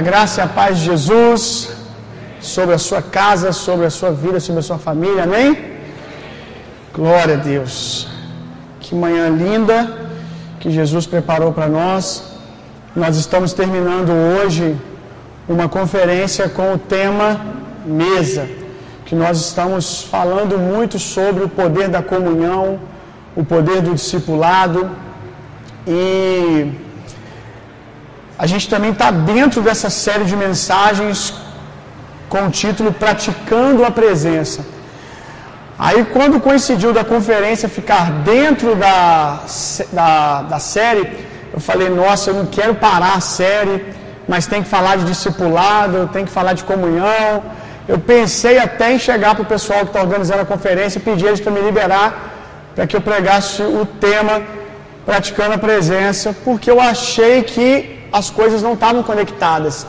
A graça e a paz de Jesus sobre a sua casa, sobre a sua vida, sobre a sua família, amém? Glória a Deus. Que manhã linda que Jesus preparou para nós. Nós estamos terminando hoje uma conferência com o tema Mesa, que nós estamos falando muito sobre o poder da comunhão, o poder do discipulado e a gente também está dentro dessa série de mensagens com o título Praticando a Presença. Aí, quando coincidiu da conferência ficar dentro da, da, da série, eu falei: Nossa, eu não quero parar a série, mas tem que falar de discipulado, tem que falar de comunhão. Eu pensei até em chegar para o pessoal que está organizando a conferência e pedir eles para me liberar para que eu pregasse o tema Praticando a Presença, porque eu achei que as coisas não estavam conectadas.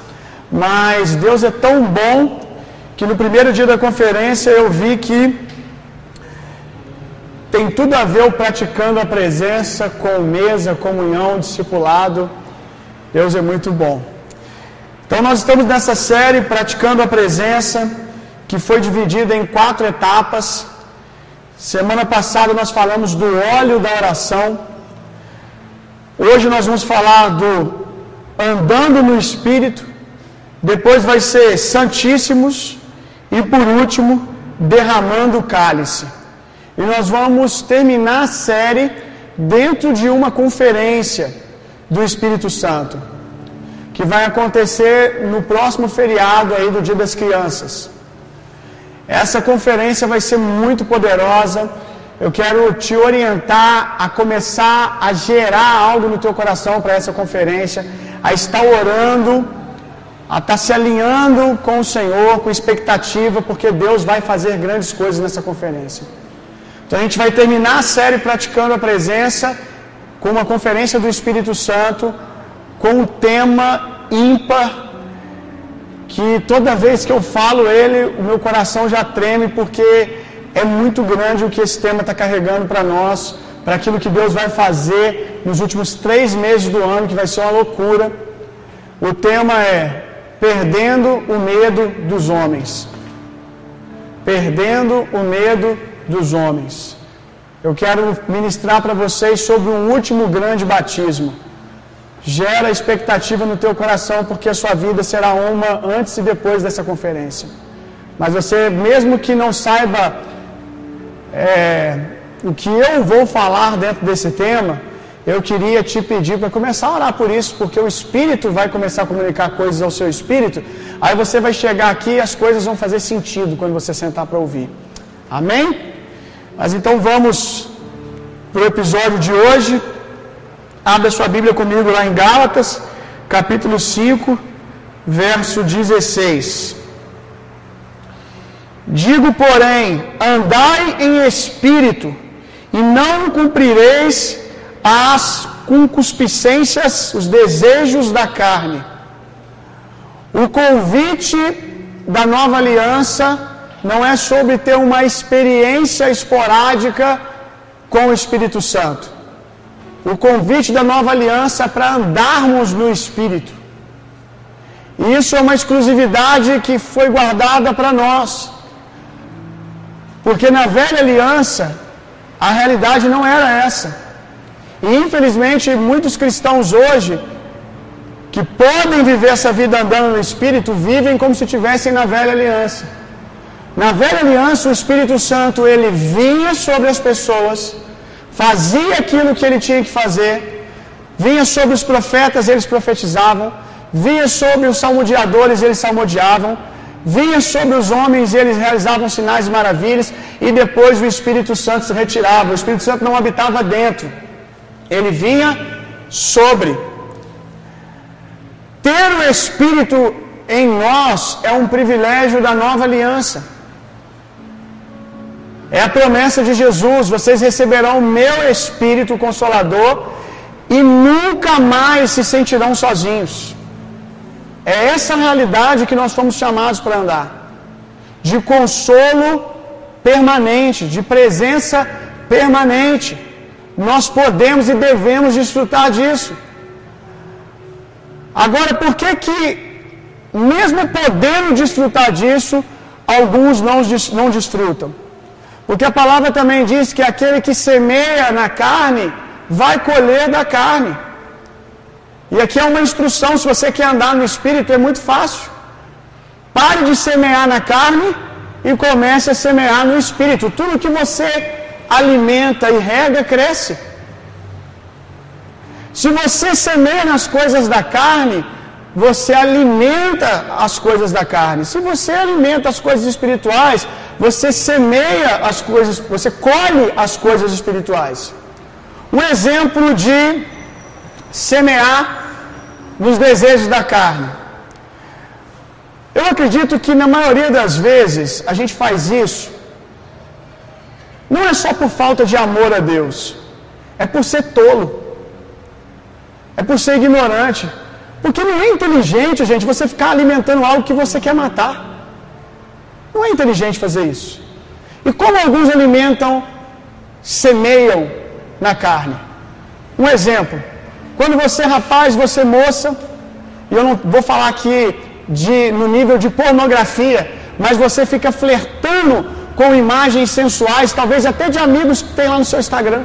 Mas Deus é tão bom que no primeiro dia da conferência eu vi que tem tudo a ver o praticando a presença com mesa, comunhão, discipulado. Deus é muito bom. Então nós estamos nessa série praticando a presença, que foi dividida em quatro etapas. Semana passada nós falamos do óleo da oração. Hoje nós vamos falar do andando no espírito. Depois vai ser santíssimos e por último derramando o cálice. E nós vamos terminar a série dentro de uma conferência do Espírito Santo, que vai acontecer no próximo feriado aí do Dia das Crianças. Essa conferência vai ser muito poderosa. Eu quero te orientar a começar a gerar algo no teu coração para essa conferência, a estar orando, a estar se alinhando com o Senhor, com expectativa, porque Deus vai fazer grandes coisas nessa conferência. Então a gente vai terminar a série praticando a presença com uma conferência do Espírito Santo com um tema ímpar que toda vez que eu falo ele, o meu coração já treme porque é muito grande o que esse tema está carregando para nós, para aquilo que Deus vai fazer nos últimos três meses do ano, que vai ser uma loucura. O tema é Perdendo o medo dos homens. Perdendo o medo dos homens. Eu quero ministrar para vocês sobre um último grande batismo. Gera expectativa no teu coração, porque a sua vida será uma antes e depois dessa conferência. Mas você, mesmo que não saiba é, o que eu vou falar dentro desse tema, eu queria te pedir para começar a orar por isso, porque o Espírito vai começar a comunicar coisas ao seu Espírito. Aí você vai chegar aqui e as coisas vão fazer sentido quando você sentar para ouvir. Amém? Mas então vamos para o episódio de hoje. Abra sua Bíblia comigo lá em Gálatas, capítulo 5, verso 16. Digo, porém, andai em espírito, e não cumprireis as concupiscências, os desejos da carne. O convite da nova aliança não é sobre ter uma experiência esporádica com o Espírito Santo. O convite da nova aliança é para andarmos no Espírito. E isso é uma exclusividade que foi guardada para nós. Porque na velha aliança, a realidade não era essa. E infelizmente, muitos cristãos hoje, que podem viver essa vida andando no Espírito, vivem como se estivessem na velha aliança. Na velha aliança, o Espírito Santo ele vinha sobre as pessoas, fazia aquilo que ele tinha que fazer, vinha sobre os profetas, eles profetizavam, vinha sobre os salmodiadores, eles salmodiavam, vinha sobre os homens, eles realizavam sinais e maravilhas, e depois o Espírito Santo se retirava. O Espírito Santo não habitava dentro, ele vinha sobre. Ter o Espírito em nós é um privilégio da nova aliança. É a promessa de Jesus: vocês receberão o meu Espírito Consolador e nunca mais se sentirão sozinhos. É essa realidade que nós fomos chamados para andar, de consolo permanente, de presença permanente. Nós podemos e devemos desfrutar disso. Agora, por que que mesmo podendo desfrutar disso, alguns não, não desfrutam. Porque a palavra também diz que aquele que semeia na carne vai colher da carne. E aqui é uma instrução: se você quer andar no espírito, é muito fácil. Pare de semear na carne e comece a semear no espírito. Tudo que você alimenta e rega cresce. Se você semeia nas coisas da carne, você alimenta as coisas da carne. Se você alimenta as coisas espirituais, você semeia as coisas, você colhe as coisas espirituais. Um exemplo de semear nos desejos da carne. Eu acredito que na maioria das vezes a gente faz isso não é só por falta de amor a Deus, é por ser tolo, é por ser ignorante. Porque não é inteligente, gente, você ficar alimentando algo que você quer matar. Não é inteligente fazer isso. E como alguns alimentam, semeiam na carne. Um exemplo: quando você é rapaz, você moça, e eu não vou falar aqui de, no nível de pornografia, mas você fica flertando com imagens sensuais, talvez até de amigos que tem lá no seu Instagram.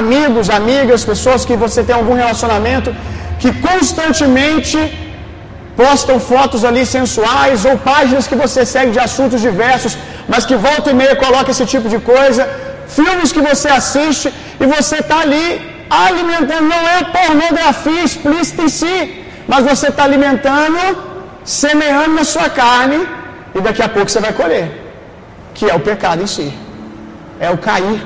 Amigos, amigas, pessoas que você tem algum relacionamento, que constantemente postam fotos ali sensuais ou páginas que você segue de assuntos diversos, mas que volta e meia coloca esse tipo de coisa, filmes que você assiste e você está ali alimentando, não é pornografia explícita em si, mas você está alimentando, semeando na sua carne e daqui a pouco você vai colher, que é o pecado em si, é o cair.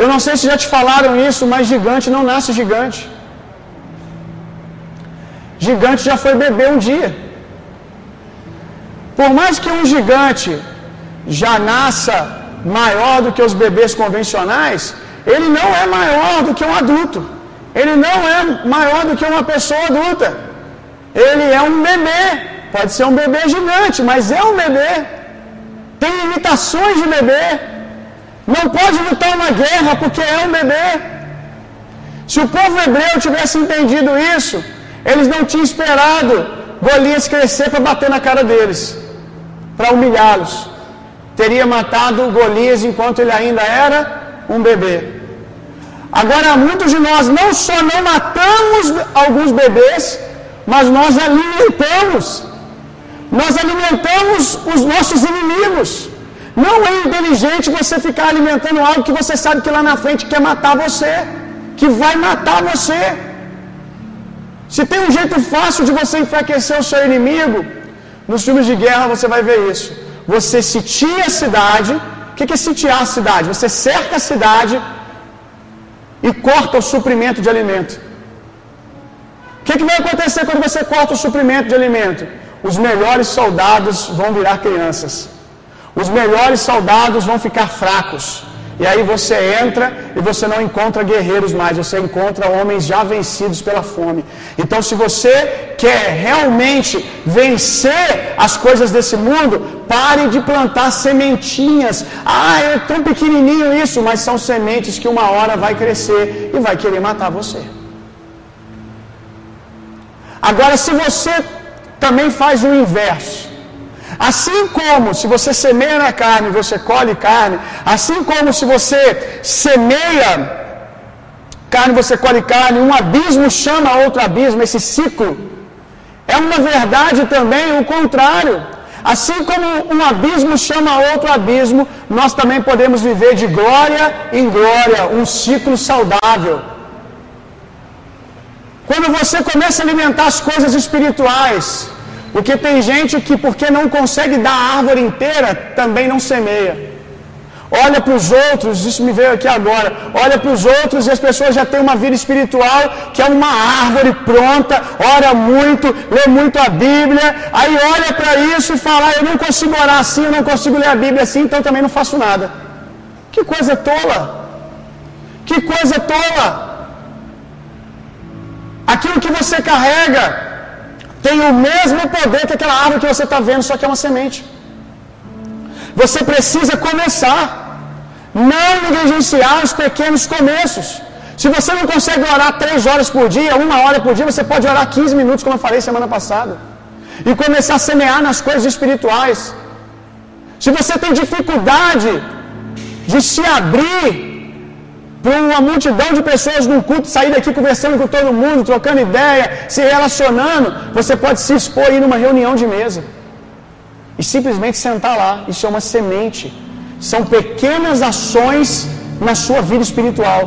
Eu não sei se já te falaram isso, mas gigante não nasce gigante. Gigante já foi bebê um dia. Por mais que um gigante já nasça maior do que os bebês convencionais, ele não é maior do que um adulto. Ele não é maior do que uma pessoa adulta. Ele é um bebê. Pode ser um bebê gigante, mas é um bebê. Tem limitações de bebê. Não pode lutar uma guerra porque é um bebê. Se o povo hebreu tivesse entendido isso, eles não tinham esperado Golias crescer para bater na cara deles, para humilhá-los. Teria matado Golias enquanto ele ainda era um bebê. Agora, muitos de nós não só não matamos alguns bebês, mas nós alimentamos. Nós alimentamos os nossos inimigos. Não é inteligente você ficar alimentando algo que você sabe que lá na frente quer matar você, que vai matar você. Se tem um jeito fácil de você enfraquecer o seu inimigo, nos filmes de guerra você vai ver isso. Você sitia a cidade. O que é sitiar a cidade? Você cerca a cidade e corta o suprimento de alimento. O que, que vai acontecer quando você corta o suprimento de alimento? Os melhores soldados vão virar crianças. Os melhores soldados vão ficar fracos. E aí você entra e você não encontra guerreiros mais, você encontra homens já vencidos pela fome. Então, se você quer realmente vencer as coisas desse mundo, pare de plantar sementinhas. Ah, é tão pequenininho isso, mas são sementes que uma hora vai crescer e vai querer matar você. Agora, se você também faz o inverso, Assim como se você semeia na carne, você colhe carne, assim como se você semeia carne, você colhe carne, um abismo chama outro abismo, esse ciclo. É uma verdade também o contrário. Assim como um abismo chama outro abismo, nós também podemos viver de glória em glória, um ciclo saudável. Quando você começa a alimentar as coisas espirituais, porque tem gente que, porque não consegue dar a árvore inteira, também não semeia. Olha para os outros, isso me veio aqui agora. Olha para os outros e as pessoas já têm uma vida espiritual que é uma árvore pronta, ora muito, lê muito a Bíblia. Aí olha para isso e fala: Eu não consigo orar assim, eu não consigo ler a Bíblia assim, então também não faço nada. Que coisa tola! Que coisa tola! Aquilo que você carrega tem o mesmo poder que aquela árvore que você está vendo, só que é uma semente. Você precisa começar, não negligenciar os pequenos começos. Se você não consegue orar três horas por dia, uma hora por dia, você pode orar 15 minutos, como eu falei semana passada, e começar a semear nas coisas espirituais. Se você tem dificuldade de se abrir para uma multidão de pessoas num culto, sair daqui conversando com todo mundo, trocando ideia, se relacionando, você pode se expor aí numa reunião de mesa e simplesmente sentar lá. Isso é uma semente. São pequenas ações na sua vida espiritual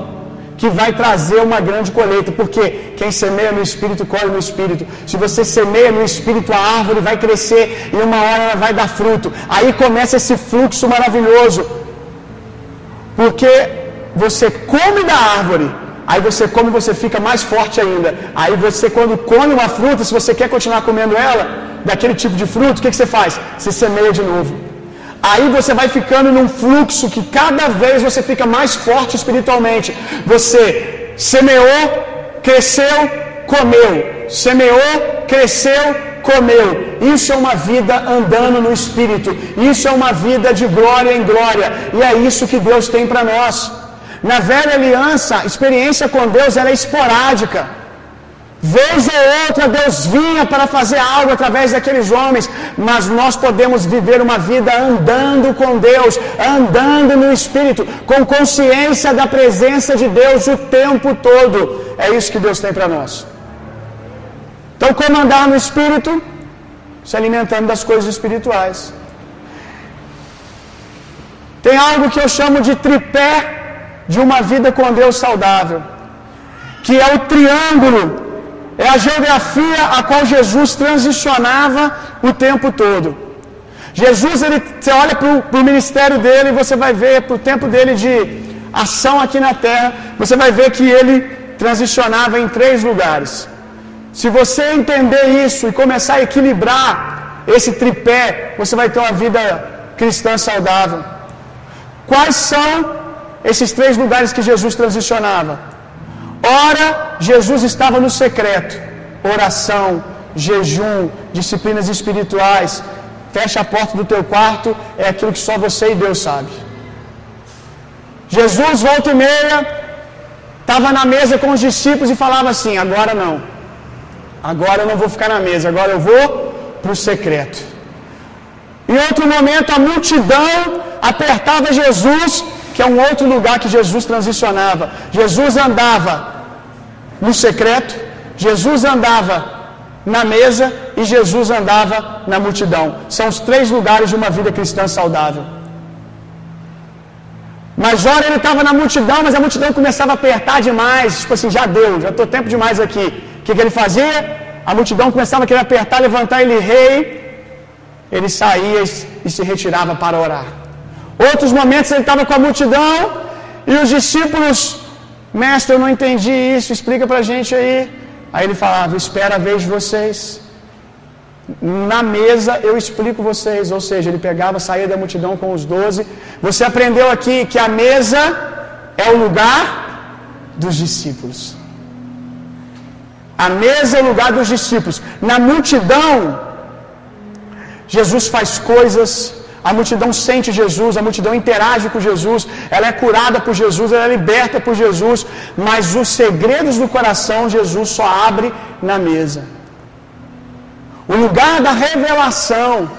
que vai trazer uma grande colheita, porque quem semeia no espírito colhe no espírito. Se você semeia no espírito, a árvore vai crescer e uma hora ela vai dar fruto. Aí começa esse fluxo maravilhoso. Porque você come da árvore, aí você come e você fica mais forte ainda. Aí você, quando come uma fruta, se você quer continuar comendo ela, daquele tipo de fruto, o que, que você faz? Você semeia de novo. Aí você vai ficando num fluxo que cada vez você fica mais forte espiritualmente. Você semeou, cresceu, comeu. Semeou, cresceu, comeu. Isso é uma vida andando no espírito. Isso é uma vida de glória em glória. E é isso que Deus tem para nós. Na velha aliança, a experiência com Deus era esporádica. Vez ou outra Deus vinha para fazer algo através daqueles homens, mas nós podemos viver uma vida andando com Deus, andando no Espírito, com consciência da presença de Deus o tempo todo. É isso que Deus tem para nós. Então, como andar no Espírito? Se alimentando das coisas espirituais. Tem algo que eu chamo de tripé de uma vida com Deus saudável, que é o triângulo é a geografia a qual Jesus transicionava o tempo todo. Jesus, ele, você olha para o ministério dele você vai ver, para o tempo dele de ação aqui na terra, você vai ver que ele transicionava em três lugares. Se você entender isso e começar a equilibrar esse tripé, você vai ter uma vida cristã saudável. Quais são esses três lugares que Jesus transicionava? Ora, Jesus estava no secreto. Oração, jejum, disciplinas espirituais. Fecha a porta do teu quarto, é aquilo que só você e Deus sabe. Jesus, volta e meia, estava na mesa com os discípulos e falava assim: agora não. Agora eu não vou ficar na mesa, agora eu vou para o secreto. Em outro momento, a multidão apertava Jesus, que é um outro lugar que Jesus transicionava. Jesus andava no secreto, Jesus andava na mesa e Jesus andava na multidão. São os três lugares de uma vida cristã saudável. Mas ora ele estava na multidão, mas a multidão começava a apertar demais. Tipo assim, já deu, já estou tempo demais aqui. O que, que ele fazia? A multidão começava a querer apertar, levantar ele rei. Ele saía e se retirava para orar. Outros momentos ele estava com a multidão e os discípulos, mestre, eu não entendi isso, explica para a gente aí. Aí ele falava, espera a vez de vocês. Na mesa eu explico vocês, ou seja, ele pegava, saía da multidão com os doze. Você aprendeu aqui que a mesa é o lugar dos discípulos. A mesa é o lugar dos discípulos. Na multidão, Jesus faz coisas, a multidão sente Jesus, a multidão interage com Jesus, ela é curada por Jesus, ela é liberta por Jesus, mas os segredos do coração Jesus só abre na mesa. O lugar da revelação,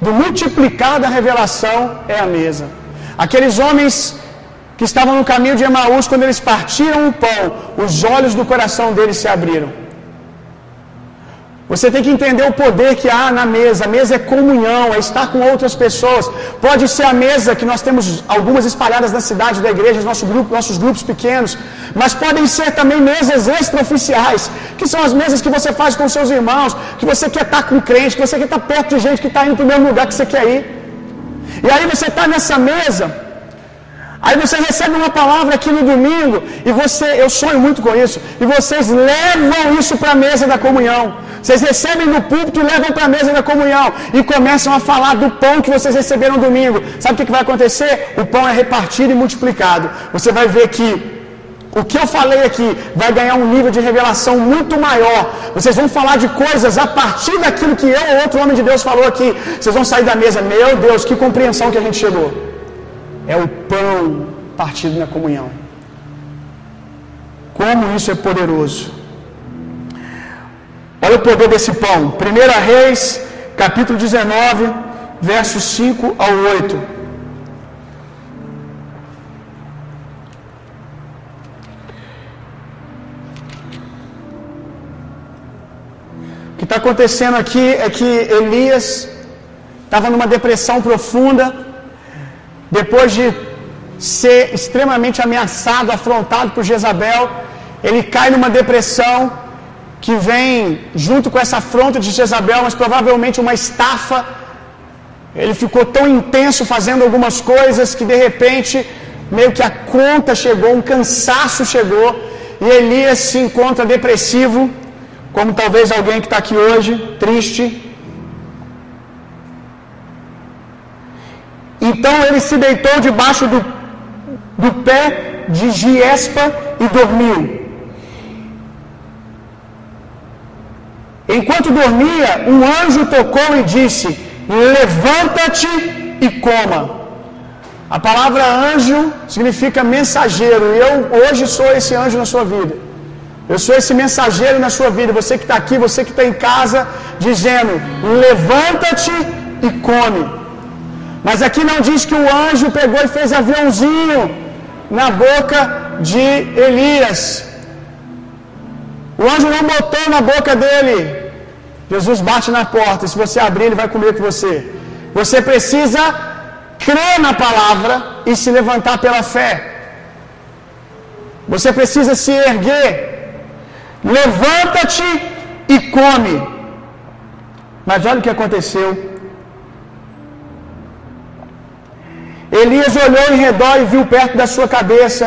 do multiplicar da revelação, é a mesa. Aqueles homens que estavam no caminho de Emaús, quando eles partiram o pão, os olhos do coração deles se abriram. Você tem que entender o poder que há na mesa. A mesa é comunhão, é estar com outras pessoas. Pode ser a mesa que nós temos algumas espalhadas na cidade da igreja, nosso grupo, nossos grupos pequenos, mas podem ser também mesas extraoficiais, que são as mesas que você faz com seus irmãos, que você quer estar com crente, que você quer estar perto de gente que está indo para o mesmo lugar que você quer ir. E aí você está nessa mesa, Aí você recebe uma palavra aqui no domingo e você, eu sonho muito com isso, e vocês levam isso para a mesa da comunhão. Vocês recebem no púlpito e levam para a mesa da comunhão e começam a falar do pão que vocês receberam no domingo. Sabe o que, vai acontecer? O pão é repartido e multiplicado. Você vai ver que o que eu falei aqui vai ganhar um nível de revelação muito maior. Vocês vão falar de coisas a partir daquilo que eu ou outro homem de Deus falou aqui. Vocês vão sair da mesa. Meu Deus, que compreensão que a gente chegou. É o pão partido na comunhão. Como isso é poderoso. Olha o poder desse pão. 1 Reis, capítulo 19, versos 5 ao 8. O que está acontecendo aqui é que Elias estava numa depressão profunda, depois de ser extremamente ameaçado, afrontado por Jezabel, ele cai numa depressão que vem junto com essa afronta de Jezabel, mas provavelmente uma estafa. Ele ficou tão intenso fazendo algumas coisas que de repente meio que a conta chegou, um cansaço chegou, e Elias se encontra depressivo, como talvez alguém que está aqui hoje, triste. Então ele se deitou debaixo do, do pé de Giespa e dormiu. Enquanto dormia, um anjo tocou e disse: Levanta-te e coma. A palavra anjo significa mensageiro, e eu hoje sou esse anjo na sua vida. Eu sou esse mensageiro na sua vida. Você que está aqui, você que está em casa, dizendo: Levanta-te e come. Mas aqui não diz que o anjo pegou e fez aviãozinho na boca de Elias. O anjo não botou na boca dele. Jesus bate na porta, se você abrir, ele vai comer com você. Você precisa crer na palavra e se levantar pela fé. Você precisa se erguer. Levanta-te e come. Mas olha o que aconteceu. Elias olhou em redor e viu perto da sua cabeça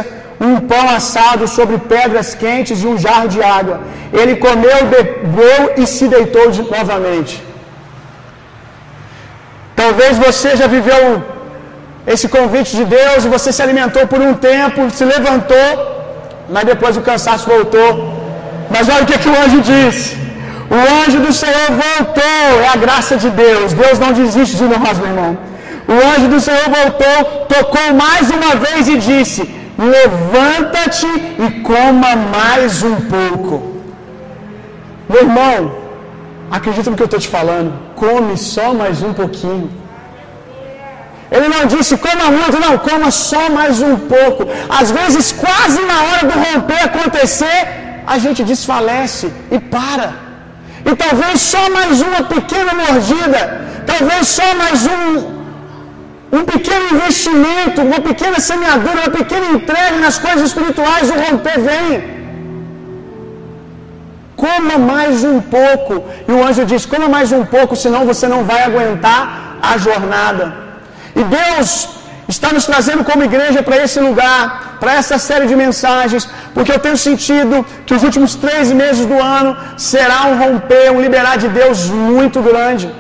um pão assado sobre pedras quentes e um jarro de água. Ele comeu, bebeu e se deitou de, novamente. Talvez você já viveu esse convite de Deus e você se alimentou por um tempo, se levantou, mas depois o cansaço voltou. Mas olha o que, que o anjo disse. O anjo do Senhor voltou, é a graça de Deus. Deus não desiste de nós, meu irmão. O anjo do Senhor voltou, tocou mais uma vez e disse: Levanta-te e coma mais um pouco. Meu irmão, acredita no que eu estou te falando. Come só mais um pouquinho. Ele não disse coma muito, não, coma só mais um pouco. Às vezes, quase na hora do romper acontecer, a gente desfalece e para. E talvez só mais uma pequena mordida, talvez só mais um, um pequeno investimento, uma pequena semeadura, uma pequena entrega nas coisas espirituais, o romper vem. Coma mais um pouco. E o anjo diz: coma mais um pouco, senão você não vai aguentar a jornada. E Deus está nos trazendo como igreja para esse lugar, para essa série de mensagens, porque eu tenho sentido que os últimos três meses do ano será um romper, um liberar de Deus muito grande.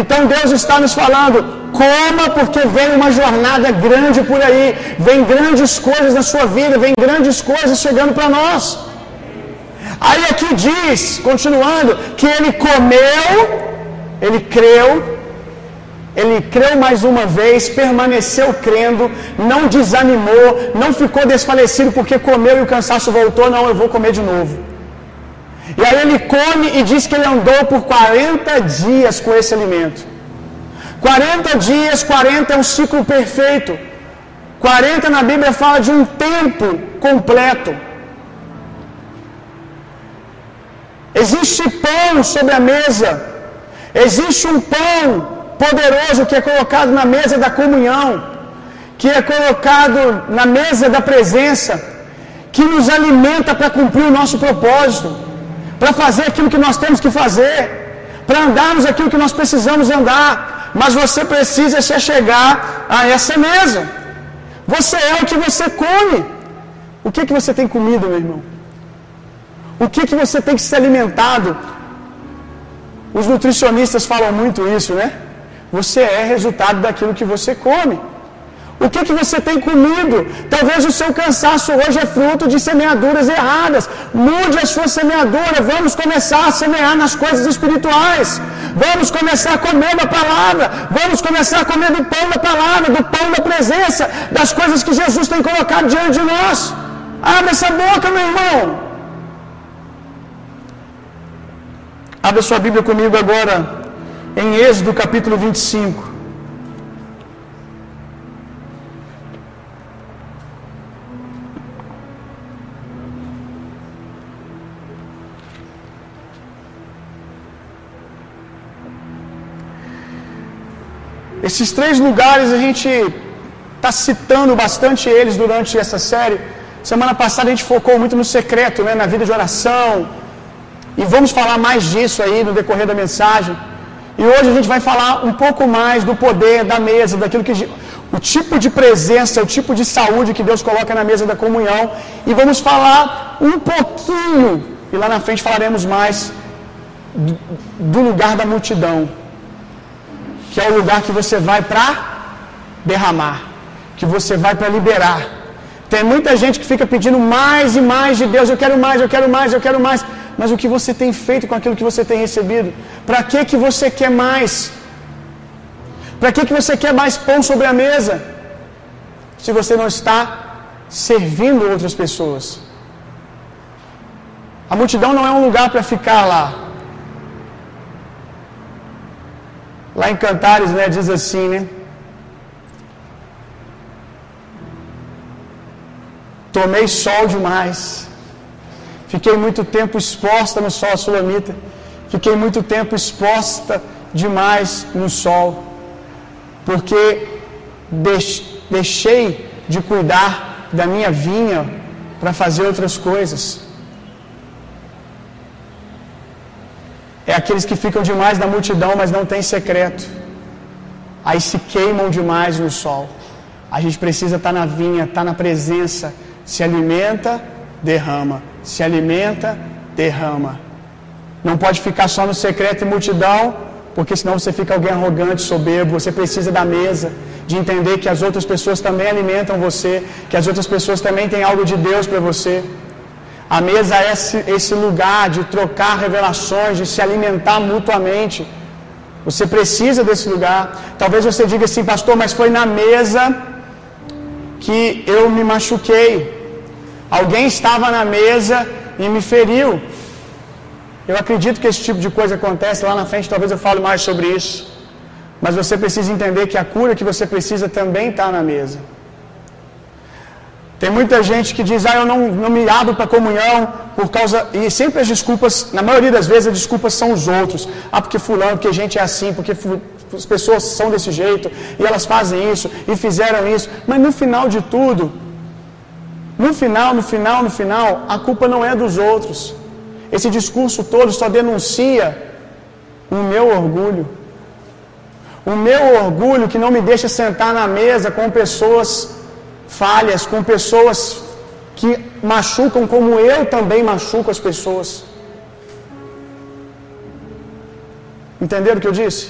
Então Deus está nos falando, coma porque vem uma jornada grande por aí, vem grandes coisas na sua vida, vem grandes coisas chegando para nós. Aí aqui diz, continuando, que ele comeu, ele creu, ele creu mais uma vez, permaneceu crendo, não desanimou, não ficou desfalecido porque comeu e o cansaço voltou, não, eu vou comer de novo. E aí ele come e diz que ele andou por 40 dias com esse alimento. 40 dias, 40 é um ciclo perfeito. 40 na Bíblia fala de um tempo completo. Existe pão sobre a mesa. Existe um pão poderoso que é colocado na mesa da comunhão, que é colocado na mesa da presença, que nos alimenta para cumprir o nosso propósito, para fazer aquilo que nós temos que fazer, para andarmos aquilo que nós precisamos andar. Mas você precisa se chegar a essa mesa. Você é o que você come. O que, que você tem comido, meu irmão? O que, que você tem que se alimentado? Os nutricionistas falam muito isso, né? Você é resultado daquilo que você come. O que, que você tem comido? Talvez o seu cansaço hoje é fruto de semeaduras erradas. Mude a sua semeadura. Vamos começar a semear nas coisas espirituais. Vamos começar a comer da palavra. Vamos começar a comer do pão da palavra, do pão da presença, das coisas que Jesus tem colocado diante de nós. Abre essa boca, meu irmão. Abra sua Bíblia comigo agora em Êxodo capítulo 25. Esses três lugares a gente está citando bastante eles durante essa série. Semana passada a gente focou muito no secreto, né, na vida de oração. E vamos falar mais disso aí no decorrer da mensagem. E hoje a gente vai falar um pouco mais do poder da mesa, daquilo que o tipo de presença, o tipo de saúde que Deus coloca na mesa da comunhão. E vamos falar um pouquinho, e lá na frente falaremos mais do, do lugar da multidão que é o lugar que você vai para derramar, que você vai para liberar. Tem muita gente que fica pedindo mais e mais de Deus, eu quero mais, eu quero mais, eu quero mais. Mas o que você tem feito com aquilo que você tem recebido? Para que que você quer mais? Para que que você quer mais pão sobre a mesa? Se você não está servindo outras pessoas. A multidão não é um lugar para ficar lá. Lá em Cantares, né, diz assim, né? Tomei sol demais. Fiquei muito tempo exposta no sol sulamita. Fiquei muito tempo exposta demais no sol. Porque deixei de cuidar da minha vinha para fazer outras coisas. É aqueles que ficam demais na multidão, mas não tem secreto. Aí se queimam demais no sol. A gente precisa estar na vinha, estar na presença. Se alimenta, derrama. Se alimenta, derrama. Não pode ficar só no secreto e multidão, porque senão você fica alguém arrogante, soberbo. Você precisa da mesa, de entender que as outras pessoas também alimentam você, que as outras pessoas também têm algo de Deus para você. A mesa é esse, esse lugar de trocar revelações, de se alimentar mutuamente. Você precisa desse lugar. Talvez você diga assim, pastor, mas foi na mesa que eu me machuquei. Alguém estava na mesa e me feriu. Eu acredito que esse tipo de coisa acontece lá na frente, talvez eu fale mais sobre isso. Mas você precisa entender que a cura que você precisa também está na mesa. Tem muita gente que diz, ah, eu não, não me abro para comunhão por causa. E sempre as desculpas, na maioria das vezes, as desculpas são os outros. Ah, porque fulano, porque a gente é assim, porque as pessoas são desse jeito, e elas fazem isso, e fizeram isso. Mas no final de tudo, no final, no final, no final, a culpa não é dos outros. Esse discurso todo só denuncia o meu orgulho. O meu orgulho que não me deixa sentar na mesa com pessoas falhas, com pessoas que machucam como eu também machuco as pessoas. Entenderam o que eu disse?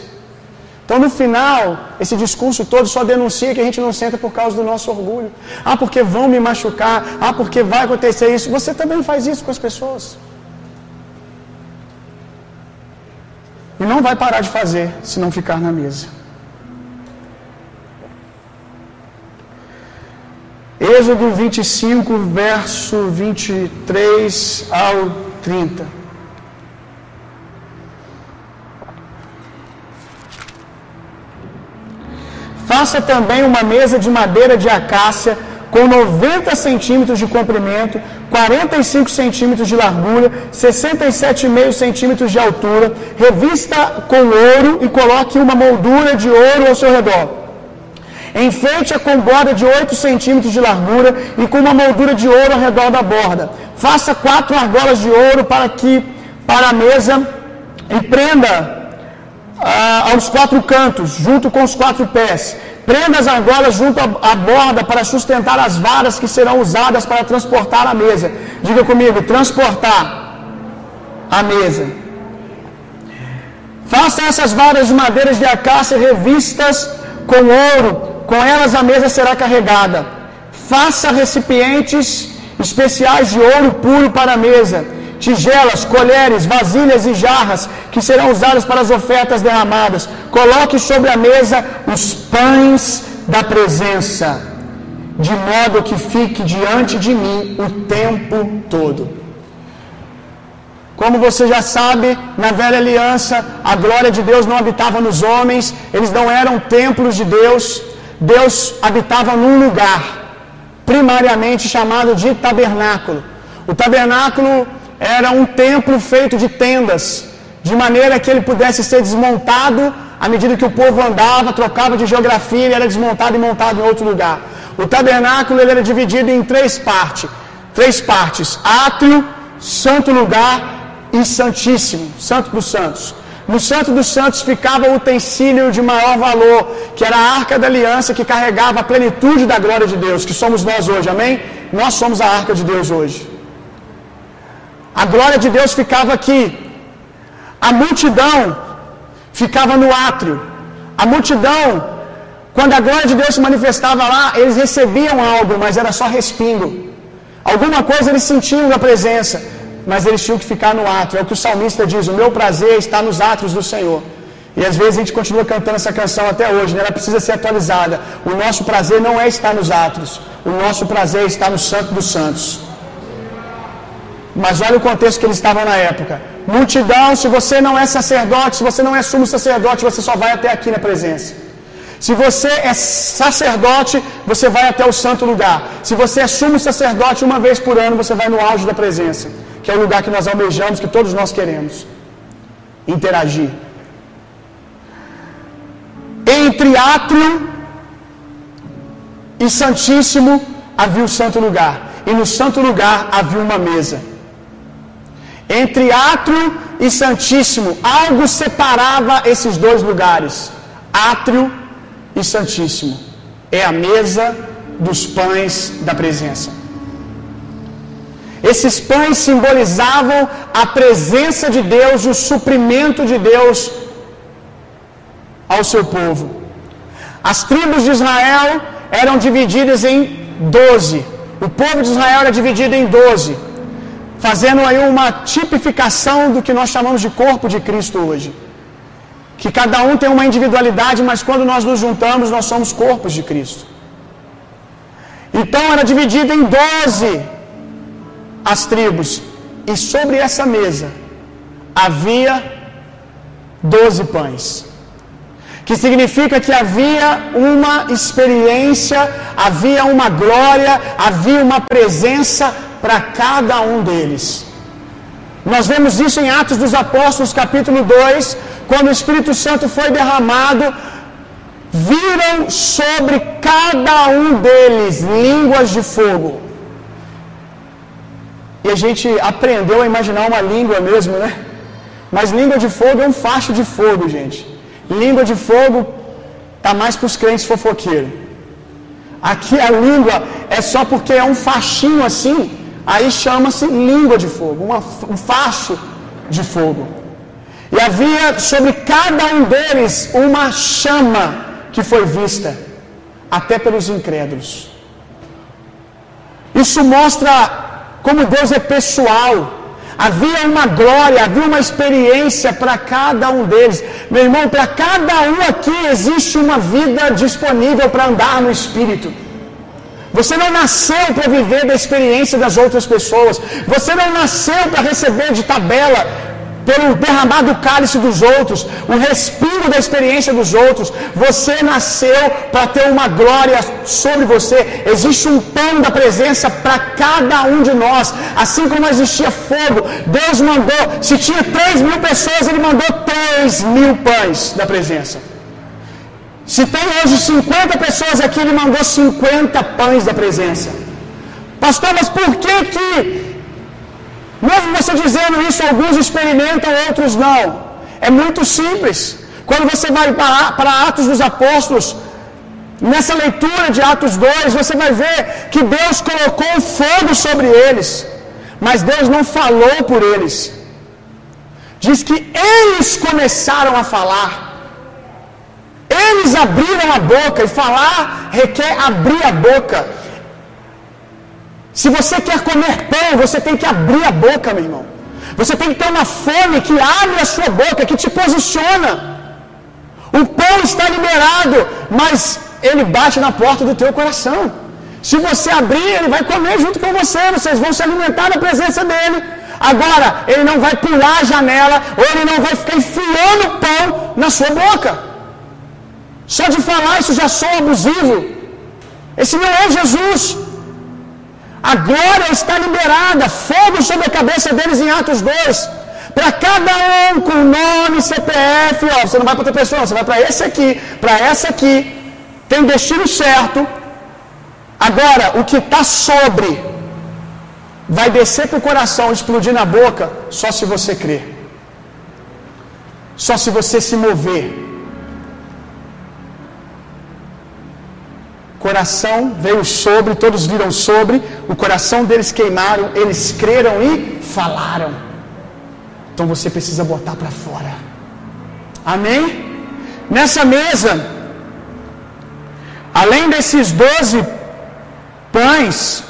Então, no final, esse discurso todo só denuncia que a gente não senta por causa do nosso orgulho. Ah, porque vão me machucar. Ah, porque vai acontecer isso. Você também faz isso com as pessoas. E não vai parar de fazer se não ficar na mesa. Êxodo 25, verso 23 ao 30. Faça também uma mesa de madeira de acácia com 90 centímetros de comprimento, 45 centímetros de largura, 67,5 centímetros de altura, revista com ouro e coloque uma moldura de ouro ao seu redor. Enfeite-a com borda de 8 centímetros de largura e com uma moldura de ouro ao redor da borda. Faça quatro argolas de ouro para que para a mesa e prenda ah, aos quatro cantos, junto com os quatro pés. Prenda as argolas junto à borda para sustentar as varas que serão usadas para transportar a mesa. Diga comigo, transportar a mesa. Faça essas varas de madeiras de acácia revistas com ouro com elas a mesa será carregada. Faça recipientes especiais de ouro puro para a mesa, tigelas, colheres, vasilhas e jarras que serão usadas para as ofertas derramadas. Coloque sobre a mesa os pães da presença. de modo que fique diante de mim o tempo todo. Como você já sabe, na velha aliança, a glória de Deus não habitava nos homens, eles não eram templos de Deus, Deus habitava num lugar, primariamente chamado de tabernáculo. O tabernáculo era um templo feito de tendas, de maneira que ele pudesse ser desmontado à medida que o povo andava, trocava de geografia, ele era desmontado e montado em outro lugar. O tabernáculo ele era dividido em três partes, três partes: átrio, santo lugar e santíssimo, santo dos santos. No Santo dos Santos ficava o utensílio de maior valor, que era a arca da aliança que carregava a plenitude da glória de Deus, que somos nós hoje, amém? Nós somos a arca de Deus hoje. A glória de Deus ficava aqui, a multidão ficava no átrio, a multidão, quando a glória de Deus se manifestava lá, eles recebiam algo, mas era só respingo. Alguma coisa eles sentiam da presença, mas eles tinham que ficar no átrio. É o que o salmista diz: O meu prazer está nos átrios do Senhor. E às vezes a gente continua cantando essa canção até hoje, né? ela precisa ser atualizada. O nosso prazer não é estar nos átrios, o nosso prazer está no Santo dos Santos. Mas olha o contexto que eles estavam na época. Multidão, se você não é sacerdote, se você não é sumo sacerdote, você só vai até aqui na presença. Se você é sacerdote, você vai até o santo lugar. Se você é sumo sacerdote, uma vez por ano você vai no auge da presença, que é o lugar que nós almejamos, que todos nós queremos interagir. Entre átrio e santíssimo havia o santo lugar, e no santo lugar havia uma mesa. Entre átrio e santíssimo, algo separava esses dois lugares. Átrio e santíssimo é a mesa dos pães da presença. Esses pães simbolizavam a presença de Deus o suprimento de Deus ao seu povo. As tribos de Israel eram divididas em doze. O povo de Israel era dividido em doze, fazendo aí uma tipificação do que nós chamamos de corpo de Cristo hoje. Que cada um tem uma individualidade, mas quando nós nos juntamos, nós somos corpos de Cristo. Então era dividido em doze as tribos, e sobre essa mesa havia doze pães. Que significa que havia uma experiência, havia uma glória, havia uma presença para cada um deles. Nós vemos isso em Atos dos Apóstolos, capítulo 2, quando o Espírito Santo foi derramado, viram sobre cada um deles línguas de fogo. E a gente aprendeu a imaginar uma língua mesmo, né? Mas língua de fogo é um facho de fogo, gente. Língua de fogo tá mais para os crentes fofoqueiros. Aqui a língua é só porque é um fachinho assim, aí chama-se língua de fogo, uma, um facho de fogo. E havia sobre cada um deles uma chama que foi vista, até pelos incrédulos. Isso mostra como Deus é pessoal. Havia uma glória, havia uma experiência para cada um deles. Meu irmão, para cada um aqui existe uma vida disponível para andar no Espírito. Você não nasceu para viver da experiência das outras pessoas. Você não nasceu para receber de tabela pelo derramado cálice dos outros, o respiro da experiência dos outros. Você nasceu para ter uma glória sobre você. Existe um pão da presença para cada um de nós. Assim como existia fogo, Deus mandou. Se tinha 3 mil pessoas, Ele mandou 3 mil pães da presença. Se tem hoje 50 pessoas aqui, Ele mandou 50 pães da presença. Pastor, mas por que que mesmo você dizendo isso, alguns experimentam, outros não. É muito simples. Quando você vai para, para Atos dos Apóstolos, nessa leitura de Atos 2, você vai ver que Deus colocou fogo sobre eles, mas Deus não falou por eles. Diz que eles começaram a falar. Eles abriram a boca, e falar requer abrir a boca. Se você quer comer pão, você tem que abrir a boca, meu irmão. Você tem que ter uma fome que abre a sua boca, que te posiciona. O pão está liberado, mas ele bate na porta do teu coração. Se você abrir, ele vai comer junto com você, vocês vão se alimentar da presença dele. Agora, ele não vai pular a janela, ou ele não vai ficar enfiando pão na sua boca. Só de falar isso já sou abusivo. Esse não é Jesus. A glória está liberada, fogo sobre a cabeça deles em Atos 2. Para cada um com nome, CPF, ó, você não vai para outra pessoa, você vai para esse aqui, para essa aqui. Tem destino certo. Agora, o que está sobre vai descer para o coração, explodir na boca, só se você crer. Só se você se mover. Coração veio sobre, todos viram sobre, o coração deles queimaram, eles creram e falaram. Então você precisa botar para fora. Amém? Nessa mesa, além desses doze pães,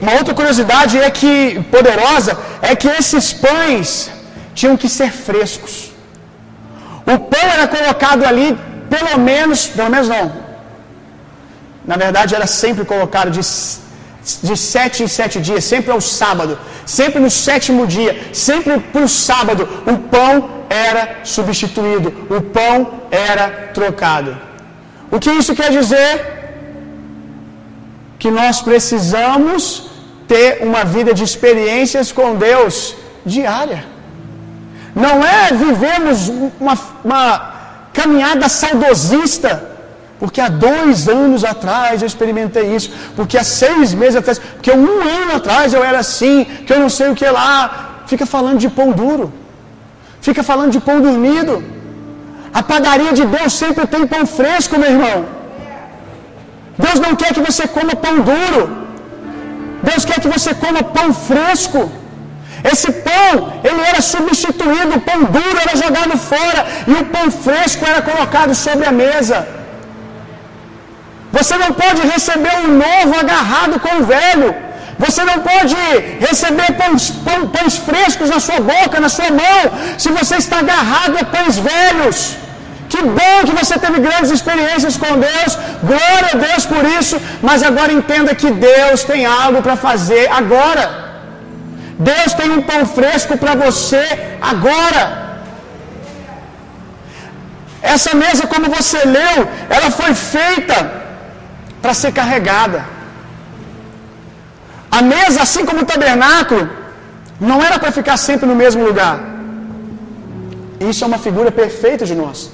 uma outra curiosidade é que poderosa é que esses pães tinham que ser frescos. O pão era colocado ali, pelo menos, pelo menos não. Na verdade, era sempre colocado de, de sete em sete dias, sempre ao sábado, sempre no sétimo dia, sempre para o sábado, o pão era substituído, o pão era trocado. O que isso quer dizer? Que nós precisamos ter uma vida de experiências com Deus diária. Não é vivemos uma, uma caminhada saudosista, porque há dois anos atrás eu experimentei isso, porque há seis meses atrás, porque um ano atrás eu era assim, que eu não sei o que lá. Fica falando de pão duro, fica falando de pão dormido. A padaria de Deus sempre tem pão fresco, meu irmão. Deus não quer que você coma pão duro. Deus quer que você coma pão fresco. Esse pão, ele era substituído, o pão duro era jogado fora e o pão fresco era colocado sobre a mesa. Você não pode receber um novo agarrado com o velho. Você não pode receber pães, pão, pães frescos na sua boca, na sua mão, se você está agarrado a pães velhos. Que bom que você teve grandes experiências com Deus, glória a Deus por isso, mas agora entenda que Deus tem algo para fazer agora. Deus tem um pão fresco para você agora. Essa mesa, como você leu, ela foi feita para ser carregada. A mesa, assim como o tabernáculo, não era para ficar sempre no mesmo lugar. Isso é uma figura perfeita de nós.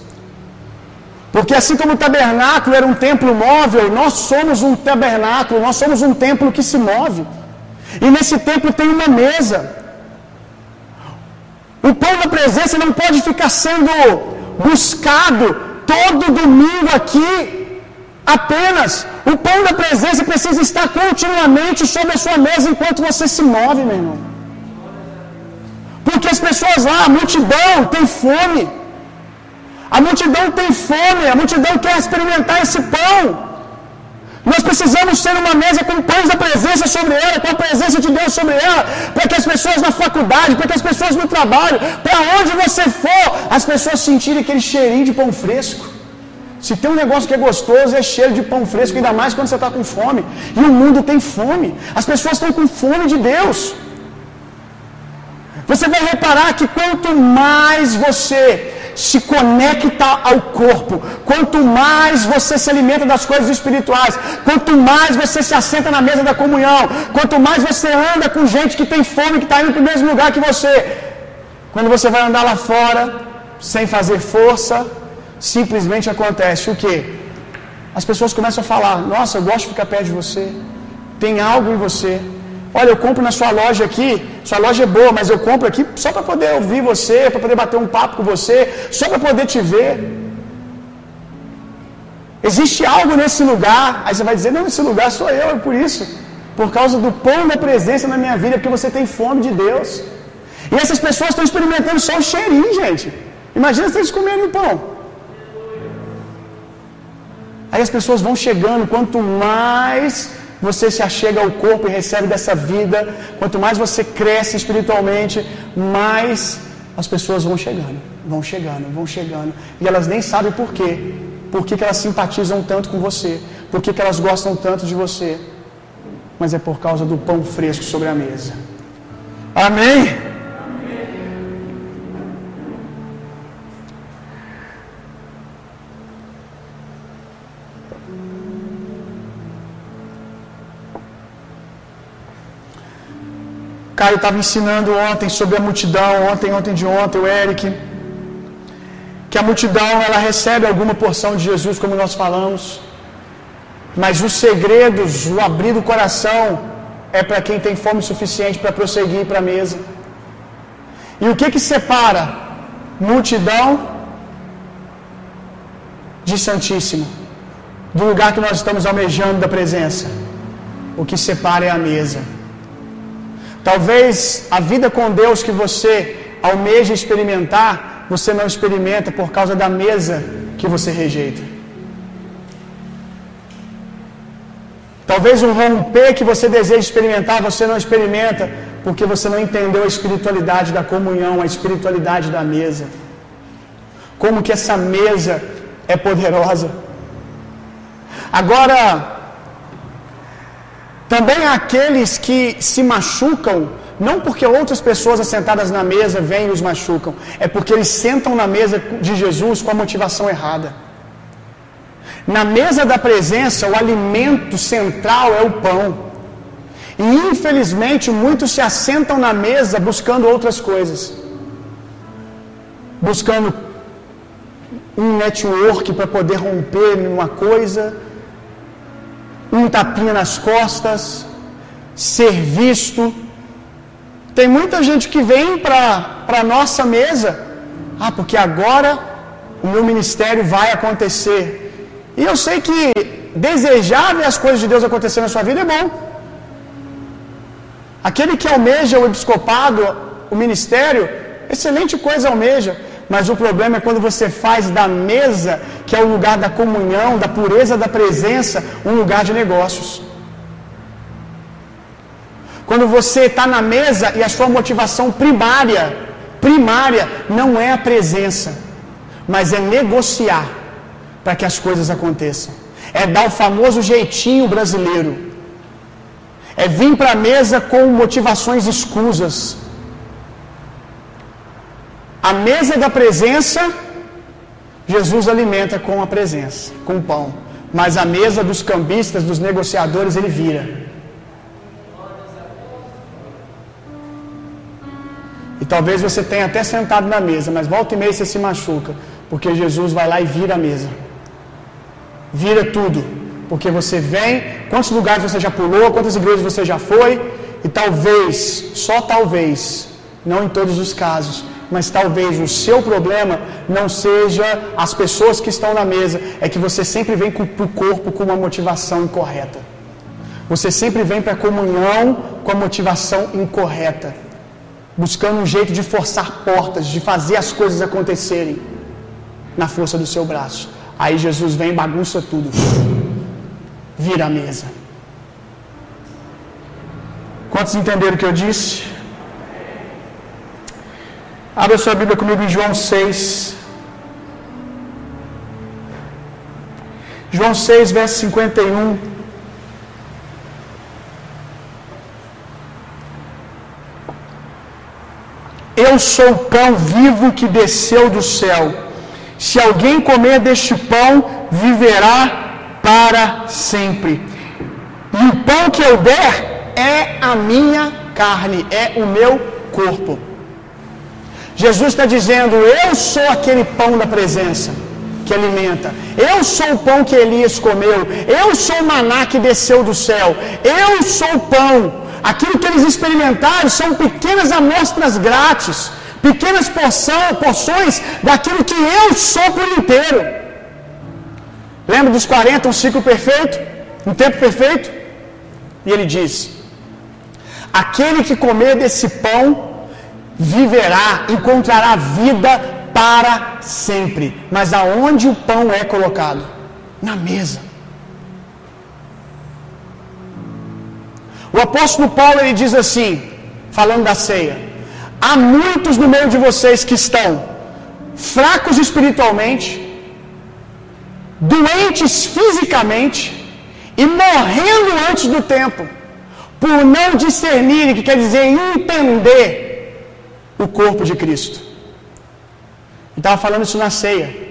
Porque assim como o tabernáculo era um templo móvel, nós somos um tabernáculo, nós somos um templo que se move. E nesse templo tem uma mesa. O pão da presença não pode ficar sendo buscado todo domingo aqui apenas. O pão da presença precisa estar continuamente sobre a sua mesa enquanto você se move, meu irmão. Porque as pessoas lá, a multidão, tem fome. A multidão tem fome, a multidão quer experimentar esse pão. Nós precisamos ser uma mesa com pães da presença sobre ela, com a presença de Deus sobre ela, para que as pessoas na faculdade, para que as pessoas no trabalho, para onde você for, as pessoas sentirem aquele cheirinho de pão fresco. Se tem um negócio que é gostoso, é cheiro de pão fresco, ainda mais quando você está com fome. E o mundo tem fome. As pessoas estão com fome de Deus. Você vai reparar que quanto mais você se conecta ao corpo, quanto mais você se alimenta das coisas espirituais, quanto mais você se assenta na mesa da comunhão, quanto mais você anda com gente que tem fome, que está indo para o mesmo lugar que você, quando você vai andar lá fora, sem fazer força, simplesmente acontece o que? As pessoas começam a falar: Nossa, eu gosto de ficar perto de você, tem algo em você. Olha, eu compro na sua loja aqui, sua loja é boa, mas eu compro aqui só para poder ouvir você, para poder bater um papo com você, só para poder te ver. Existe algo nesse lugar, aí você vai dizer: Não, esse lugar sou eu, é por isso, por causa do pão da presença na minha vida, porque você tem fome de Deus. E essas pessoas estão experimentando só o cheirinho, gente. Imagina se eles comerem o pão. Aí as pessoas vão chegando, quanto mais você se achega ao corpo e recebe dessa vida, quanto mais você cresce espiritualmente, mais as pessoas vão chegando, vão chegando, vão chegando, e elas nem sabem por quê, por que, que elas simpatizam tanto com você, por que, que elas gostam tanto de você, mas é por causa do pão fresco sobre a mesa. Amém? Caio estava ensinando ontem sobre a multidão, ontem, ontem de ontem, o Eric, que a multidão ela recebe alguma porção de Jesus, como nós falamos, mas os segredos, o abrir do coração, é para quem tem fome suficiente para prosseguir para a mesa. E o que que separa multidão de Santíssimo, do lugar que nós estamos almejando da presença? O que separa é a mesa. Talvez a vida com Deus que você almeja experimentar, você não experimenta por causa da mesa que você rejeita. Talvez um romper que você deseja experimentar, você não experimenta porque você não entendeu a espiritualidade da comunhão, a espiritualidade da mesa. Como que essa mesa é poderosa. Agora, também aqueles que se machucam, não porque outras pessoas assentadas na mesa vêm e os machucam, é porque eles sentam na mesa de Jesus com a motivação errada. Na mesa da presença, o alimento central é o pão. E infelizmente muitos se assentam na mesa buscando outras coisas. Buscando um network para poder romper uma coisa, um tapinha nas costas, ser visto. Tem muita gente que vem para a nossa mesa, ah, porque agora o meu ministério vai acontecer. E eu sei que desejar ver as coisas de Deus acontecer na sua vida é bom. Aquele que almeja o episcopado, o ministério, excelente coisa almeja. Mas o problema é quando você faz da mesa, que é o lugar da comunhão, da pureza da presença, um lugar de negócios. Quando você está na mesa e a sua motivação primária, primária, não é a presença, mas é negociar para que as coisas aconteçam. É dar o famoso jeitinho brasileiro. É vir para a mesa com motivações escusas. A mesa da presença, Jesus alimenta com a presença, com o pão. Mas a mesa dos cambistas, dos negociadores, ele vira. E talvez você tenha até sentado na mesa, mas volta e meia você se machuca, porque Jesus vai lá e vira a mesa. Vira tudo. Porque você vem, quantos lugares você já pulou, quantas igrejas você já foi, e talvez, só talvez, não em todos os casos, mas talvez o seu problema não seja as pessoas que estão na mesa, é que você sempre vem para o corpo com uma motivação incorreta. Você sempre vem para a comunhão com a motivação incorreta, buscando um jeito de forçar portas, de fazer as coisas acontecerem na força do seu braço. Aí Jesus vem e bagunça tudo, vira a mesa. Quantos entenderam o que eu disse? Abra sua Bíblia comigo em João 6. João 6, verso 51. Eu sou o pão vivo que desceu do céu. Se alguém comer deste pão, viverá para sempre. E o pão que eu der é a minha carne, é o meu corpo. Jesus está dizendo: Eu sou aquele pão da presença que alimenta. Eu sou o pão que Elias comeu. Eu sou o maná que desceu do céu. Eu sou o pão. Aquilo que eles experimentaram são pequenas amostras grátis, pequenas porção, porções daquilo que eu sou por inteiro. Lembra dos 40, um ciclo perfeito? Um tempo perfeito? E ele diz: Aquele que comer desse pão viverá, encontrará vida para sempre. Mas aonde o pão é colocado? Na mesa. O apóstolo Paulo ele diz assim, falando da ceia: há muitos no meio de vocês que estão fracos espiritualmente, doentes fisicamente e morrendo antes do tempo, por não discernir, que quer dizer entender o corpo de Cristo. Ele estava falando isso na ceia.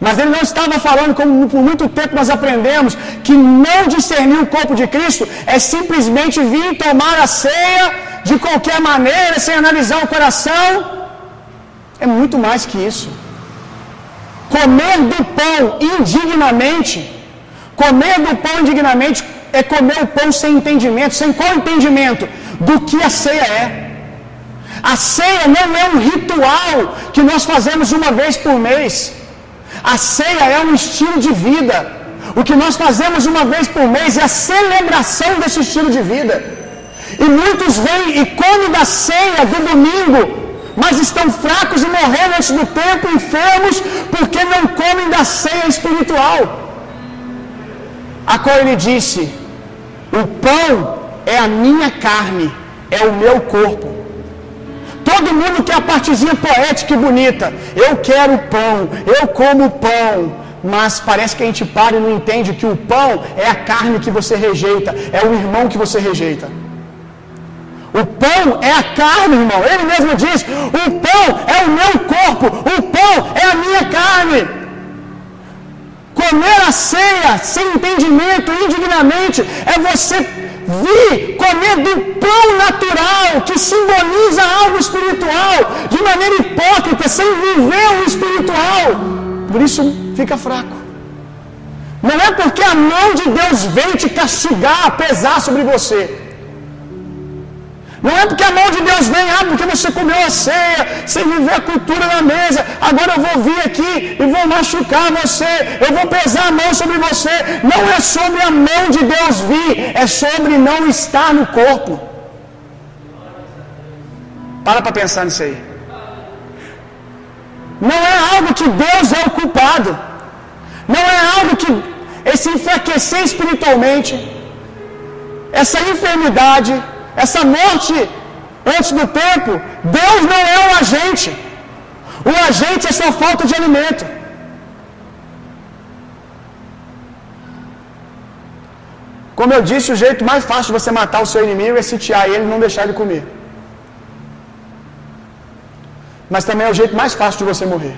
Mas ele não estava falando, como por muito tempo nós aprendemos, que não discernir o corpo de Cristo é simplesmente vir tomar a ceia de qualquer maneira, sem analisar o coração. É muito mais que isso. Comer do pão indignamente, comer do pão indignamente é comer o pão sem entendimento. Sem qual entendimento? Do que a ceia é. A ceia não é um ritual que nós fazemos uma vez por mês. A ceia é um estilo de vida. O que nós fazemos uma vez por mês é a celebração desse estilo de vida. E muitos vêm e comem da ceia do domingo, mas estão fracos e morrendo antes do tempo, enfermos, porque não comem da ceia espiritual. A qual ele disse: O pão é a minha carne, é o meu corpo. Todo mundo quer a partezinha poética e bonita. Eu quero pão, eu como pão. Mas parece que a gente para e não entende que o pão é a carne que você rejeita, é o irmão que você rejeita. O pão é a carne, irmão. Ele mesmo diz: o pão é o meu corpo, o pão é a minha carne. Comer a ceia sem entendimento, indignamente, é você vir comer do pão natural que simboliza algo espiritual, de maneira hipócrita, sem viver o espiritual. Por isso fica fraco. Não é porque a mão de Deus vem te castigar, pesar sobre você. Não é porque a mão de Deus vem, ah, porque você comeu a ceia, sem viver a cultura na mesa, agora eu vou vir aqui e vou machucar você, eu vou pesar a mão sobre você. Não é sobre a mão de Deus vir, é sobre não estar no corpo. Para para pensar nisso aí. Não é algo que Deus é o culpado. Não é algo que esse enfraquecer espiritualmente, essa enfermidade, essa morte antes do tempo, Deus não é o agente. O agente é só falta de alimento. Como eu disse, o jeito mais fácil de você matar o seu inimigo é sitiar ele e não deixar ele comer. Mas também é o jeito mais fácil de você morrer.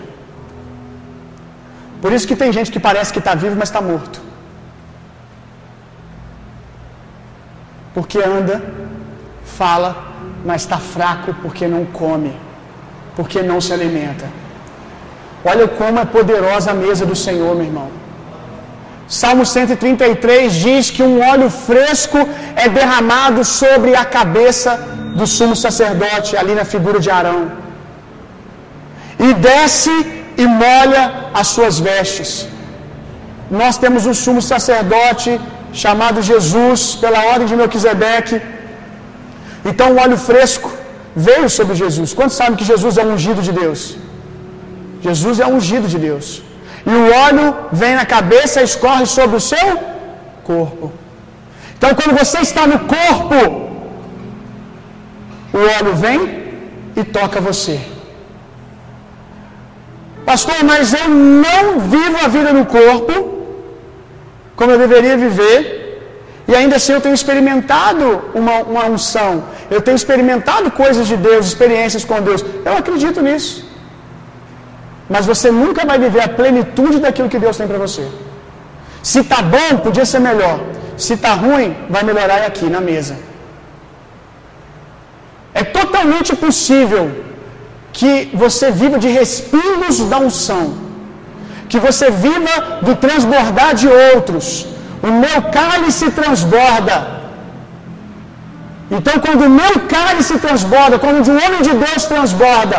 Por isso que tem gente que parece que está vivo, mas está morto. Porque anda fala, mas está fraco porque não come, porque não se alimenta. Olha como é poderosa a mesa do Senhor, meu irmão. Salmo 133 diz que um óleo fresco é derramado sobre a cabeça do sumo sacerdote, ali na figura de Arão, e desce e molha as suas vestes. Nós temos um sumo sacerdote chamado Jesus, pela ordem de Melquisedeque, então o óleo fresco veio sobre Jesus. Quantos sabem que Jesus é ungido de Deus? Jesus é ungido de Deus. E o óleo vem na cabeça e escorre sobre o seu corpo. Então quando você está no corpo, o óleo vem e toca você. Pastor, mas eu não vivo a vida no corpo como eu deveria viver e ainda assim eu tenho experimentado uma, uma unção. Eu tenho experimentado coisas de Deus, experiências com Deus. Eu acredito nisso. Mas você nunca vai viver a plenitude daquilo que Deus tem para você. Se está bom, podia ser melhor. Se está ruim, vai melhorar aqui na mesa. É totalmente possível que você viva de respingos da unção. Que você viva do transbordar de outros o meu cálice transborda. Então, quando o meu cálice transborda, quando um homem de Deus transborda,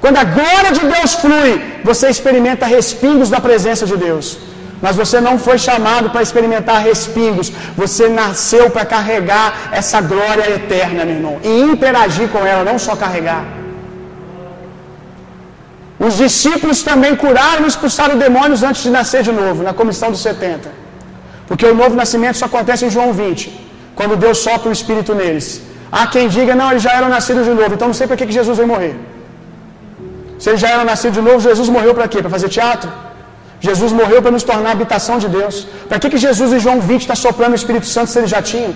quando a glória de Deus flui, você experimenta respingos da presença de Deus. Mas você não foi chamado para experimentar respingos. Você nasceu para carregar essa glória eterna, meu irmão. E interagir com ela, não só carregar. Os discípulos também curaram e expulsaram demônios antes de nascer de novo, na comissão dos 70. Porque o novo nascimento só acontece em João 20, quando Deus sopra o Espírito neles. Há quem diga, não, eles já eram nascidos de novo, então não sei para que, que Jesus vai morrer. Se eles já eram nascidos de novo, Jesus morreu para quê? Para fazer teatro? Jesus morreu para nos tornar habitação de Deus. Para que, que Jesus em João 20 está soprando o Espírito Santo se ele já tinha?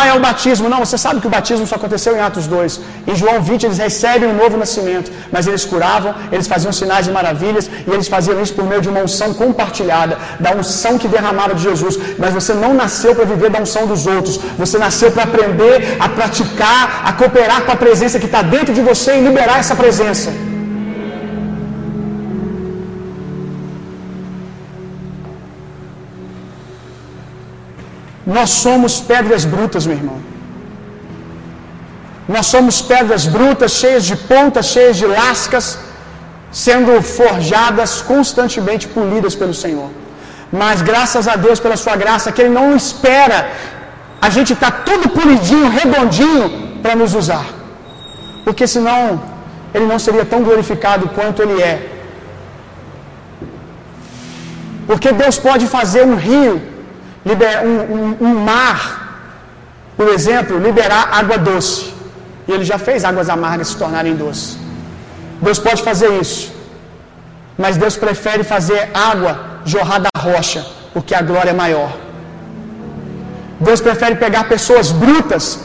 Ah, é o batismo. Não, você sabe que o batismo só aconteceu em Atos 2. Em João 20 eles recebem um novo nascimento, mas eles curavam, eles faziam sinais e maravilhas, e eles faziam isso por meio de uma unção compartilhada, da unção que derramava de Jesus. Mas você não nasceu para viver da unção dos outros, você nasceu para aprender a praticar, a cooperar com a presença que está dentro de você e liberar essa presença. Nós somos pedras brutas, meu irmão. Nós somos pedras brutas, cheias de pontas, cheias de lascas, sendo forjadas constantemente, polidas pelo Senhor. Mas graças a Deus pela Sua graça, que Ele não espera a gente estar tá tudo polidinho, redondinho, para nos usar. Porque senão Ele não seria tão glorificado quanto Ele é. Porque Deus pode fazer um rio um, um, um mar, por exemplo, liberar água doce. E ele já fez águas amargas se tornarem doces. Deus pode fazer isso. Mas Deus prefere fazer água jorrar da rocha, porque a glória é maior. Deus prefere pegar pessoas brutas,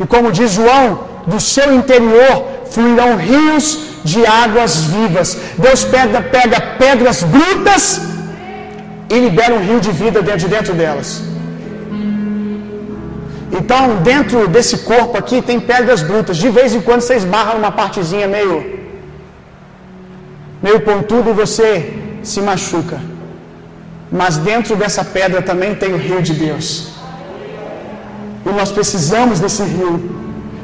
e como diz João, do seu interior fluirão rios de águas vivas. Deus pega, pega pedras brutas e libera um rio de vida dentro de dentro delas. Então, dentro desse corpo aqui tem pedras brutas. De vez em quando você esbarra numa partezinha meio meio pontuda e você se machuca. Mas dentro dessa pedra também tem o rio de Deus. E nós precisamos desse rio.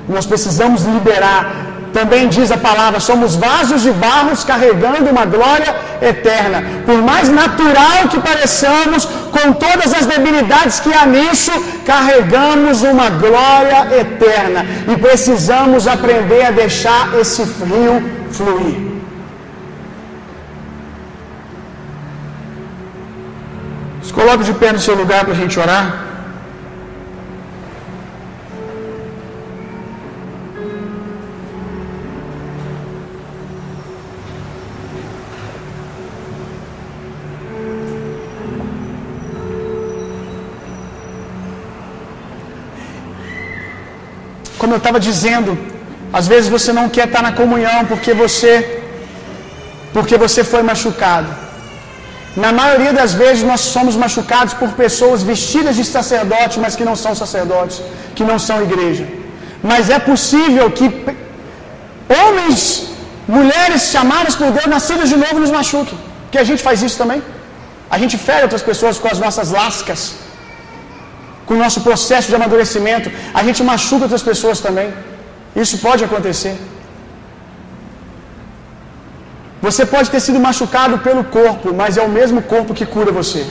Nós precisamos liberar também diz a palavra: somos vasos de barros carregando uma glória eterna. Por mais natural que pareçamos, com todas as debilidades que há nisso, carregamos uma glória eterna. E precisamos aprender a deixar esse rio fluir. Coloque de pé no seu lugar para a gente orar. Como eu estava dizendo, às vezes você não quer estar na comunhão porque você porque você foi machucado. Na maioria das vezes nós somos machucados por pessoas vestidas de sacerdote, mas que não são sacerdotes, que não são igreja. Mas é possível que homens, mulheres chamadas por Deus, nascidas de novo, nos machuquem. Que a gente faz isso também. A gente fere outras pessoas com as nossas lascas com o nosso processo de amadurecimento, a gente machuca outras pessoas também. Isso pode acontecer. Você pode ter sido machucado pelo corpo, mas é o mesmo corpo que cura você.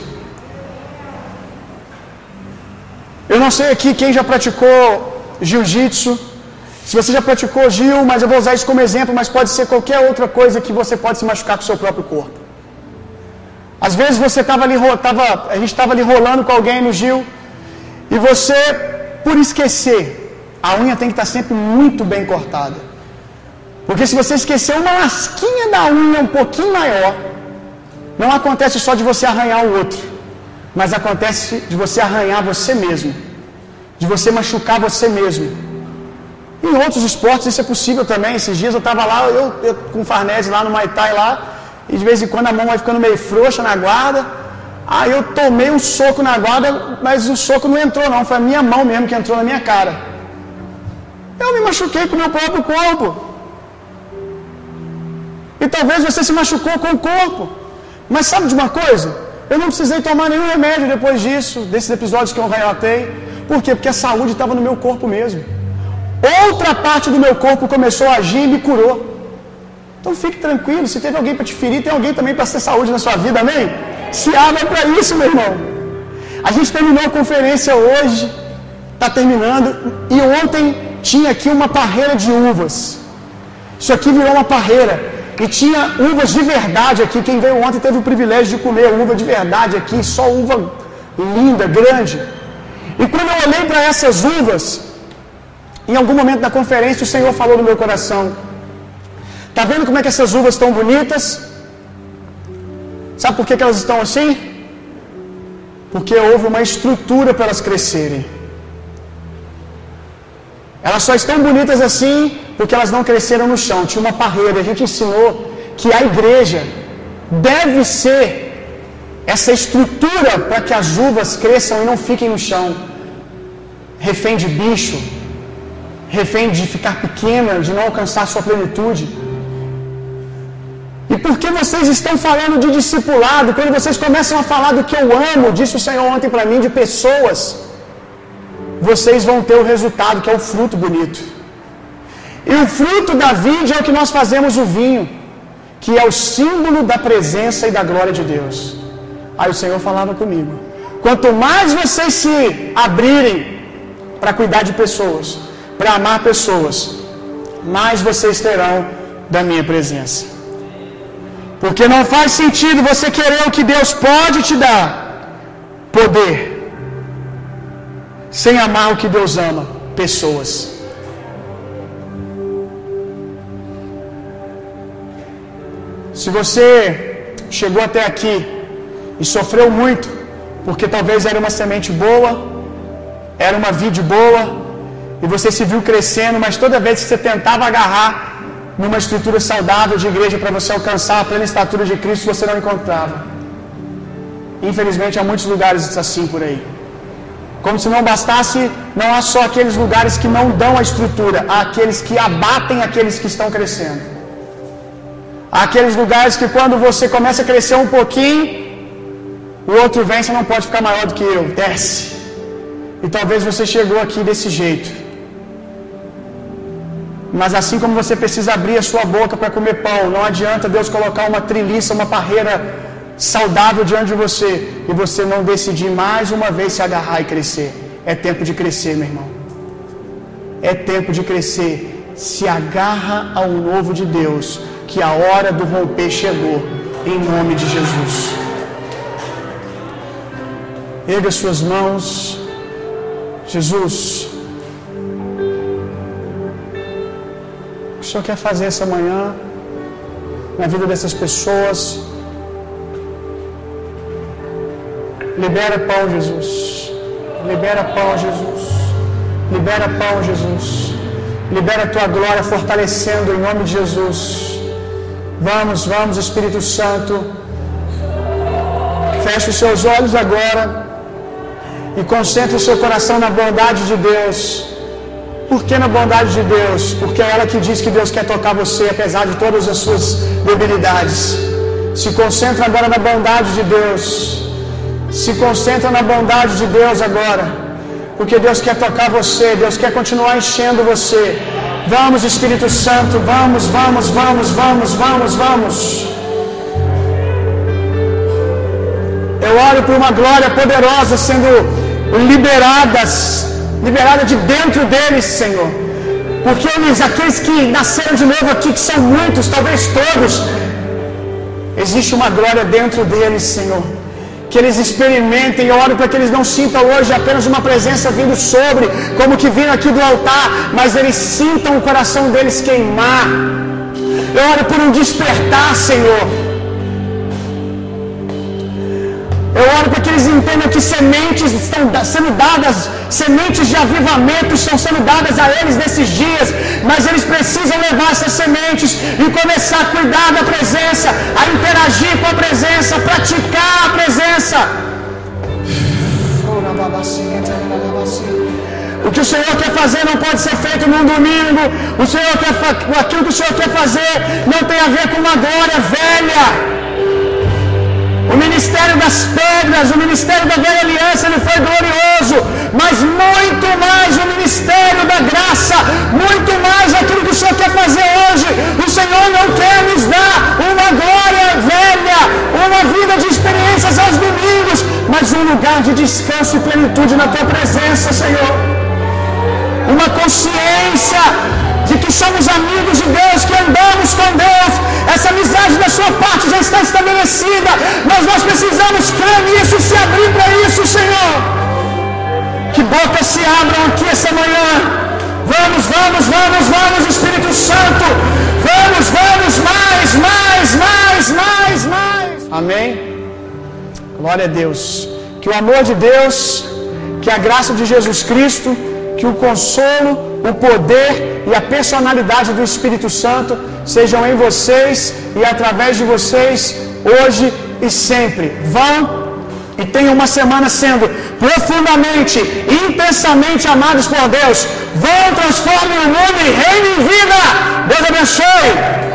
Eu não sei aqui quem já praticou jiu-jitsu. Se você já praticou Gil, mas eu vou usar isso como exemplo, mas pode ser qualquer outra coisa que você pode se machucar com o seu próprio corpo. Às vezes você estava ali, tava, a gente estava ali rolando com alguém no Gil, e você, por esquecer, a unha tem que estar sempre muito bem cortada. Porque se você esquecer uma lasquinha da unha um pouquinho maior, não acontece só de você arranhar o outro, mas acontece de você arranhar você mesmo, de você machucar você mesmo. Em outros esportes isso é possível também. Esses dias eu estava lá, eu, eu com Farnese lá no Muay Thai lá, e de vez em quando a mão vai ficando meio frouxa na guarda. Aí eu tomei um soco na guarda, mas o soco não entrou não, foi a minha mão mesmo que entrou na minha cara. Eu me machuquei com o meu próprio corpo. E talvez você se machucou com o corpo. Mas sabe de uma coisa? Eu não precisei tomar nenhum remédio depois disso, desses episódios que eu relatei. Por quê? Porque a saúde estava no meu corpo mesmo. Outra parte do meu corpo começou a agir e me curou. Então fique tranquilo, se teve alguém para te ferir, tem alguém também para ter saúde na sua vida, amém? Se abra para isso, meu irmão. A gente terminou a conferência hoje, está terminando, e ontem tinha aqui uma parreira de uvas. Isso aqui virou uma parreira. E tinha uvas de verdade aqui. Quem veio ontem teve o privilégio de comer uva de verdade aqui, só uva linda, grande. E quando eu olhei para essas uvas, em algum momento da conferência, o Senhor falou no meu coração: Está vendo como é que essas uvas estão bonitas? Sabe por que, que elas estão assim? Porque houve uma estrutura para elas crescerem. Elas só estão bonitas assim porque elas não cresceram no chão. Tinha uma parreira. A gente ensinou que a igreja deve ser essa estrutura para que as uvas cresçam e não fiquem no chão, refém de bicho, refém de ficar pequena, de não alcançar sua plenitude. E por que vocês estão falando de discipulado? Quando vocês começam a falar do que eu amo, disse o Senhor ontem para mim, de pessoas, vocês vão ter o resultado, que é o fruto bonito. E o fruto da vide é o que nós fazemos o vinho, que é o símbolo da presença e da glória de Deus. Aí o Senhor falava comigo: quanto mais vocês se abrirem para cuidar de pessoas, para amar pessoas, mais vocês terão da minha presença. Porque não faz sentido você querer o que Deus pode te dar, poder, sem amar o que Deus ama, pessoas. Se você chegou até aqui e sofreu muito, porque talvez era uma semente boa, era uma vide boa, e você se viu crescendo, mas toda vez que você tentava agarrar numa estrutura saudável de igreja para você alcançar a plena estatura de Cristo, você não encontrava. Infelizmente, há muitos lugares assim por aí. Como se não bastasse, não há só aqueles lugares que não dão a estrutura, há aqueles que abatem aqueles que estão crescendo. Há aqueles lugares que quando você começa a crescer um pouquinho, o outro vem, você não pode ficar maior do que eu, desce. E talvez você chegou aqui desse jeito. Mas assim como você precisa abrir a sua boca para comer pão, não adianta Deus colocar uma triliça, uma parreira saudável diante de você e você não decidir mais uma vez se agarrar e crescer. É tempo de crescer, meu irmão. É tempo de crescer. Se agarra ao novo de Deus, que a hora do romper chegou, em nome de Jesus. Erga suas mãos. Jesus, Senhor quer fazer essa manhã na vida dessas pessoas. Libera pão, Jesus. Libera pão, Jesus. Libera pão, Jesus. Libera a tua glória fortalecendo em nome de Jesus. Vamos, vamos, Espírito Santo. Feche os seus olhos agora e concentre o seu coração na bondade de Deus. Por que na bondade de Deus? Porque é ela que diz que Deus quer tocar você apesar de todas as suas debilidades. Se concentra agora na bondade de Deus. Se concentra na bondade de Deus agora. Porque Deus quer tocar você, Deus quer continuar enchendo você. Vamos, Espírito Santo, vamos, vamos, vamos, vamos, vamos, vamos. Eu oro por uma glória poderosa sendo liberadas, liberada de dentro deles, Senhor. Porque eles, aqueles que nasceram de novo aqui, que são muitos, talvez todos, existe uma glória dentro deles, Senhor. Que eles experimentem, eu oro para que eles não sintam hoje apenas uma presença vindo sobre, como que vindo aqui do altar, mas eles sintam o coração deles queimar. Eu oro por um despertar, Senhor. Eu oro para que eles entendam que sementes estão sendo dadas, sementes de avivamento estão sendo dadas a eles nesses dias, mas eles precisam levar essas sementes e começar a cuidar da presença, a interagir com a presença, a praticar a presença. O que o Senhor quer fazer não pode ser feito num domingo. O Senhor quer, aquilo que o Senhor quer fazer não tem a ver com uma glória velha. O ministério das pedras, o ministério da velha aliança, ele foi glorioso, mas muito mais o ministério da graça, muito mais aquilo que o Senhor quer fazer hoje. O Senhor não quer nos dar uma glória velha, uma vida de experiências aos domingos, mas um lugar de descanso e plenitude na tua presença, Senhor. Uma consciência de que somos amigos de Deus, que andamos com Deus, essa amizade da sua parte já está estabelecida, mas nós precisamos crer nisso e se abrir para isso, Senhor. Que bocas se abram aqui essa manhã. Vamos, vamos, vamos, vamos, Espírito Santo. Vamos, vamos, mais, mais, mais, mais, mais. Amém? Glória a Deus. Que o amor de Deus, que a graça de Jesus Cristo, que o consolo, o poder e a personalidade do Espírito Santo sejam em vocês e através de vocês, hoje e sempre. Vão e tenham uma semana sendo profundamente, intensamente amados por Deus. Vão, transformem o mundo em reino vida. Deus abençoe.